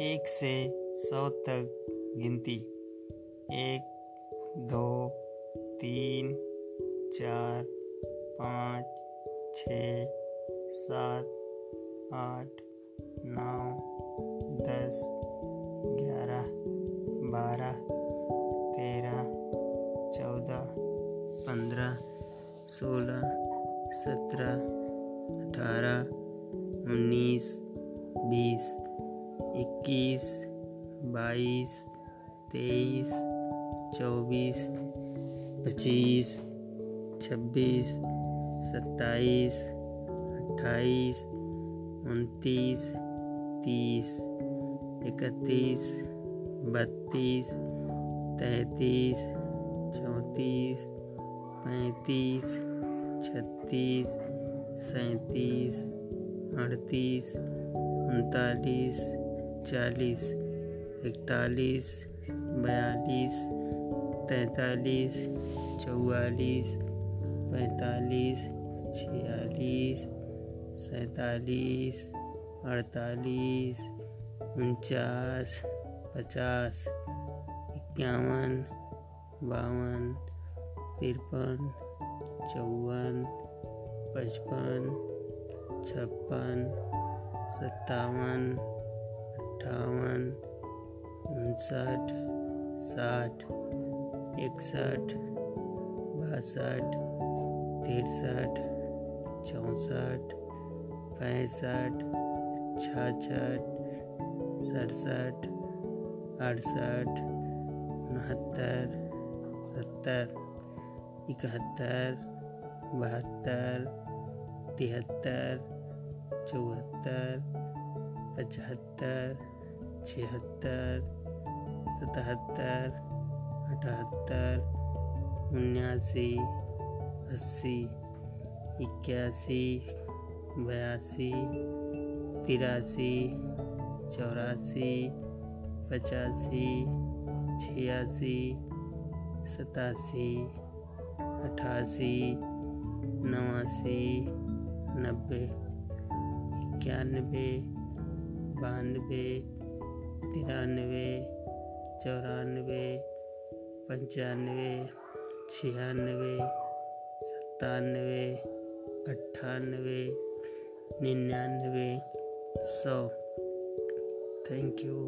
एक से सौ तक गिनती एक दो तीन चार पाँच छ सात आठ नौ दस ग्यारह बारह तेरह चौदह पंद्रह सोलह सत्रह अठारह उन्नीस बीस इक्कीस बाईस तेईस चौबीस पच्चीस छब्बीस सत्ताईस अट्ठाईस उनतीस तीस इकतीस बत्तीस तैंतीस चौंतीस पैंतीस छत्तीस सैंतीस अड़तीस उनतालीस चालीस इकतालीस बयालीस तैंतालीस चौवालीस पैंतालीस छियालीस सैंतालीस अड़तालीस उनचास पचास इक्यावन बावन तिरपन चौवन पचपन छप्पन सत्तावन अट्ठावन उनसठ साठ इकसठ बासठ तिरसठ चौंसठ पैंसठ छाछठ सड़सठ अड़सठ उनहत्तर सत्तर इकहत्तर बहत्तर तिहत्तर चौहत्तर पचहत्तर छिहत्तर सतहत्तर अठहत्तर उन्यासी अस्सी इक्यासी बयासी तिरासी चौरासी पचासी छियासी सतासी अठासी नवासी नब्बे इक्यानबे बानवे तिरानवे चौरानवे पंचानवे छियानवे सत्तानवे अट्ठानवे निन्यानवे सौ थैंक यू